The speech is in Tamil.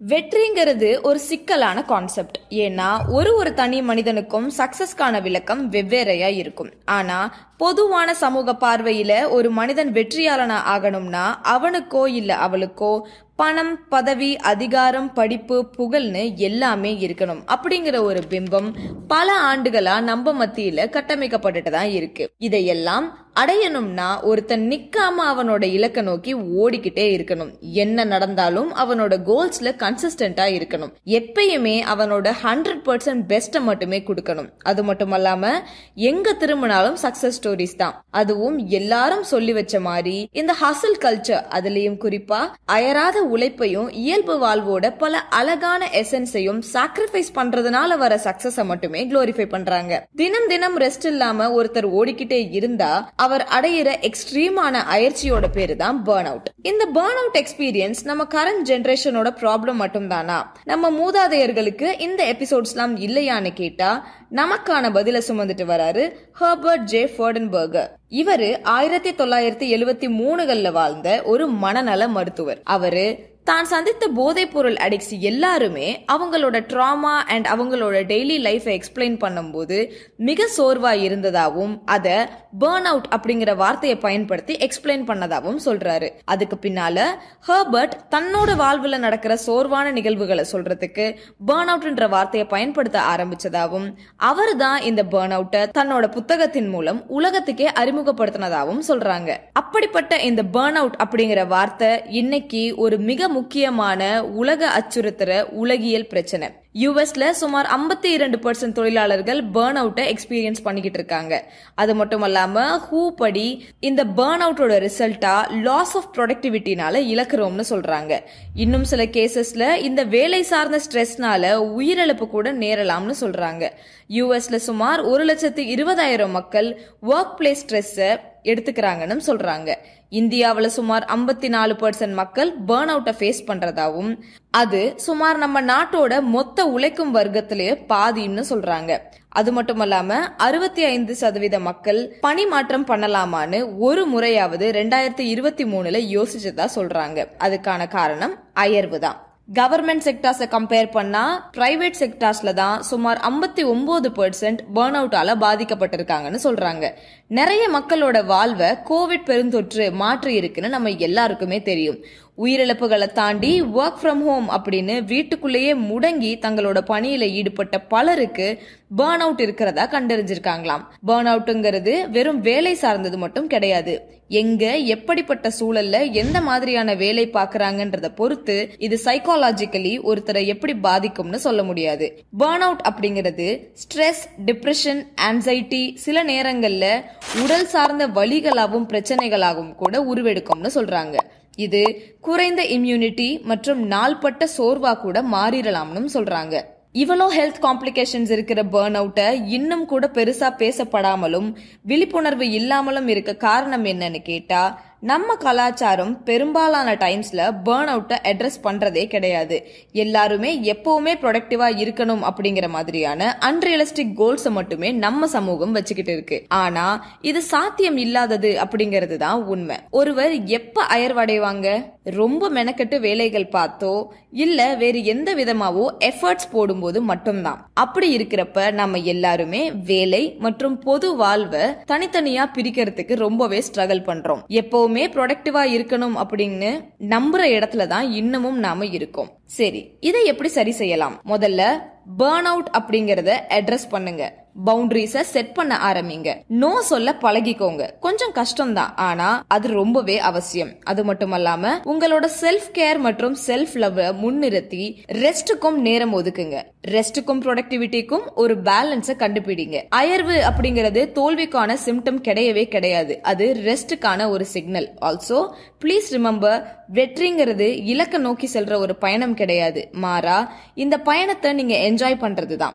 வெற்றிங்கிறது ஒரு சிக்கலான கான்செப்ட் ஏன்னா ஒரு ஒரு தனி மனிதனுக்கும் சக்சஸ்க்கான விளக்கம் வெவ்வேறையா இருக்கும். ஆனா பொதுவான சமூக பார்வையில ஒரு மனிதன் வெற்றியாளனா ஆகணும்னா அவனுக்கோ இல்ல அவளுக்கோ பணம் பதவி அதிகாரம் படிப்பு புகழ்னு எல்லாமே இருக்கணும். அப்படிங்கிற ஒரு பிம்பம் பல ஆண்டுகளா நம்ம மத்தியில கட்டமைக்கப்பட்டுட்டு தான் இருக்கு. இதையெல்லாம் அடையணும்னா ஒருத்தன் நிக்காம அவனோட இலக்கை நோக்கி ஓடிக்கிட்டே இருக்கணும். என்ன நடந்தாலும் அவனோட கோல்ஸ்ல கன்சிஸ்டன்டா இருக்கணும். எப்பயுமே அவனோட ஹண்ட்ரட் பர்சன்ட் பெஸ்ட்டை மட்டுமே கொடுக்கணும். அது மட்டும் அல்லாம எங்க திரும்பினாலும் சக்சஸ் ஸ்டோரிஸ் தான். அதுவும் எல்லாரும் சொல்லி வச்ச மாதிரி இந்த ஹசல் கல்ச்சர் அதுலயும் குறிப்பா அயராத உழைப்பையும் இயல்பு வாழ்வோட பல அழகான எசன்ஸையும் சாக்ரிஃபைஸ் பண்றதுனால வர சக்சஸ மட்டுமே குளோரிஃபை பண்றாங்க. தினம் தினம் ரெஸ்ட் இல்லாம ஒருத்தர் ஓடிக்கிட்டே இருந்தா அவர் அடையிற எக்ஸ்ட்ரீமான அயற்சியோட பேரு தான் பேர்ன் அவுட் இந்த பேர்ன் அவுட் எக்ஸ்பீரியன்ஸ் நம்ம கரண்ட் ஜென்ரேஷனோட ப்ராப்ளம் மட்டும் தானா நம்ம மூதாதையர்களுக்கு இந்த எபிசோட்ஸ்லாம் இல்லையான்னு கேட்டா நமக்கான பதில சுமந்துட்டு வராரு ஹர்பர்ட் ஜே ஃபர்டன்பர்கர். இவரு ஆயிரத்தி தொள்ளாயிரத்தி எழுவத்தி மூணுகள்ல வாழ்ந்த ஒரு மனநல மருத்துவர். அவரு தான் சந்தித்த போதைப்பொருள் அடிக்ஸ் அடிக்ட்ஸ் எல்லாருமே அவங்களோட ட்ராமா அண்ட் அவங்களோட டெய்லி லைஃபை எக்ஸ்பிளைன் பண்ணும்போது மிக சோர்வாக இருந்ததாகவும் அதை பேர்ன் அவுட் அப்படிங்கிற வார்த்தையை பயன்படுத்தி எக்ஸ்பிளைன் பண்ணதாகவும் சொல்றாரு. அதுக்கு பின்னால ஹர்பர்ட் தன்னோட வாழ்வில் நடக்கிற சோர்வான நிகழ்வுகளை சொல்றதுக்கு பேர்ன் அவுட்ன்ற வார்த்தையை பயன்படுத்த ஆரம்பிச்சதாகவும் அவர் தான் இந்த பேர்ன் அவுட்டை தன்னோட புத்தகத்தின் மூலம் உலகத்துக்கே அறிமுகப்படுத்தினதாகவும் சொல்றாங்க. அப்படிப்பட்ட இந்த பேர்ன் அவுட் அப்படிங்கிற வார்த்தை இன்னைக்கு ஒரு மிக முக்கியமான உலக அச்சுறுத்துற உலகியல் பிரச்சனை. யூஎஸ்ல சுமார் ஐம்பத்தி இரண்டு பர்சன்ட் தொழிலாளர்கள் பேர்ன் அவுட்டை எக்ஸ்பீரியன்ஸ் பண்ணிக்கிட்டு இருக்காங்க. அது மட்டும் இல்லாம ஹூ படி இந்த பேர்ன் அவுட்டோட ரிசல்ட்டா லாஸ் ஆஃப் ப்ரொடக்டிவிட்டினால இழக்கிறோம்னு சொல்றாங்க. இன்னும் சில கேசஸ்ல இந்த வேலை சார்ந்த ஸ்ட்ரெஸ்னால உயிரிழப்பு கூட நேரலாம்னு சொல்றாங்க. யூஎஸ்ல சுமார் ஒரு லட்சத்து இருபதாயிரம் மக்கள் ஒர்க் பிளேஸ் ஸ்ட்ரெஸ்ஸை எடுத்துக்கிறாங்கன்னு சொல்றாங்க. இந்தியாவில் சுமார் ஐம்பத்தி நாலு பர்சன்ட் மக்கள் பேர்ன் அவுட்டை ஃபேஸ் பண்றதாவும் அது சுமார் நம்ம நாட்டோட மொத்த உழைக்கும் வர்க்கத்திலேயே பாதின்னு சொல்றாங்க. அது மட்டும் இல்லாம அறுபத்தி ஐந்து சதவீத மக்கள் பணி மாற்றம் பண்ணலாமான்னு ஒரு முறையாவது ரெண்டாயிரத்தி இருபத்தி மூணுல யோசிச்சதா சொல்றாங்க. அதுக்கான காரணம் அயர்வு தான் கவர்மெண்ட் செக்டார்ஸை கம்பேர் பண்ணா பிரைவேட் செக்டார்ஸ்ல தான் சுமார் ஐம்பத்தி ஒன்பது பெர்சென்ட் பேர்ன் அவுட்டால பாதிக்கப்பட்டிருக்காங்கன்னு சொல்றாங்க. நிறைய மக்களோட வாழ்வை கோவிட் பெருந்தொற்று மாற்றி இருக்குன்னு நம்ம எல்லாருக்குமே தெரியும். உயிரிழப்புகளை தாண்டி ஒர்க் ஃப்ரம் ஹோம் அப்படின்னு வீட்டுக்குள்ளேயே முடங்கி தங்களோட பணியில ஈடுபட்ட பலருக்கு பேர்ன் அவுட் இருக்கிறதா கண்டறிஞ்சிருக்காங்களாம். பேர்ன் அவுட்டுங்கிறது வெறும் வேலை சார்ந்தது மட்டும் கிடையாது. எங்க எப்படிப்பட்ட சூழல்ல எந்த மாதிரியான வேலை பாக்குறாங்கன்றத பொறுத்து இது சைக்காலஜிக்கலி ஒருத்தரை எப்படி பாதிக்கும்னு சொல்ல முடியாது. பேர்ன் அவுட் அப்படிங்கிறது ஸ்ட்ரெஸ் டிப்ரெஷன் ஆன்சைட்டி சில நேரங்கள்ல உடல் சார்ந்த வலிகளாகவும் பிரச்சனைகளாகவும் கூட உருவெடுக்கும்னு சொல்றாங்க. இது குறைந்த இம்யூனிட்டி மற்றும் நாள்பட்ட சோர்வா கூட மாறிடலாம்னு சொல்றாங்க. இவ்வளோ ஹெல்த் காம்ப்ளிகேஷன்ஸ் இருக்கிற பேர்ன் அவுட்டை இன்னும் கூட பெருசா பேசப்படாமலும் விழிப்புணர்வு இல்லாமலும் இருக்க காரணம் என்னன்னு கேட்டா நம்ம கலாச்சாரம் பெரும்பாலான டைம்ஸ்ல பேர்ன் அவுட்டை அட்ரஸ் பண்றதே கிடையாது. எல்லாருமே எப்பவுமே ப்ரொடக்டிவா இருக்கணும் அப்படிங்கிற மாதிரியான அன்ரியலிஸ்டிக் கோல்ஸை மட்டுமே நம்ம சமூகம் வச்சுக்கிட்டு இருக்கு. ஆனா இது சாத்தியம் இல்லாதது அப்படிங்கிறது தான் உண்மை. ஒருவர் எப்ப அயர்வடைவாங்க? ரொம்ப மெனக்கெட்டு வேலைகள் பார்த்தோ இல்ல வேறு எந்த விதமாவோ எஃபர்ட்ஸ் போடும்போது மட்டும்தான். அப்படி இருக்கிறப்ப நம்ம எல்லாருமே வேலை மற்றும் பொது வாழ்வை தனித்தனியா பிரிக்கிறதுக்கு ரொம்பவே ஸ்ட்ரகிள் பண்றோம். எப்போ எப்பவுமே ப்ரொடக்டிவா இருக்கணும் அப்படின்னு நம்புற இடத்துல தான் இன்னமும் நாம இருக்கோம். சரி இதை எப்படி சரி செய்யலாம்? முதல்ல பேர்ன் அவுட் அப்படிங்கறத அட்ரஸ் பண்ணுங்க. பவுண்டரிஸ செட் பண்ண ஆரம்பிங்க. நோ சொல்ல பழகிக்கோங்க. கொஞ்சம் கஷ்டம் தான் ஆனா அது ரொம்பவே அவசியம். அது மட்டுமல்லாம உங்களோட செல்ஃப் கேர் மற்றும் செல்ஃப் லவ் முன்னிறுத்தி ரெஸ்ட்டுக்கும் நேரம் ஒதுக்குங்க. ரெஸ்ட்டுக்கும் ப்ரொடக்டிவிட்டிக்கும் ஒரு பேலன்ஸ கண்டுபிடிங்க. அயர்வு அப்படிங்கிறது தோல்விக்கான சிம்டம் கிடையவே கிடையாது. அது ரெஸ்ட்டுக்கான ஒரு சிக்னல் ஆல்சோ ப்ளீஸ் ரிமெம்பர் வெற்றிங்கிறது இலக்க நோக்கி செல்ற ஒரு பயணம் கிடையாது. மாறா இந்த பயணத்தை நீங்க என்ஜாய் பண்றது தான்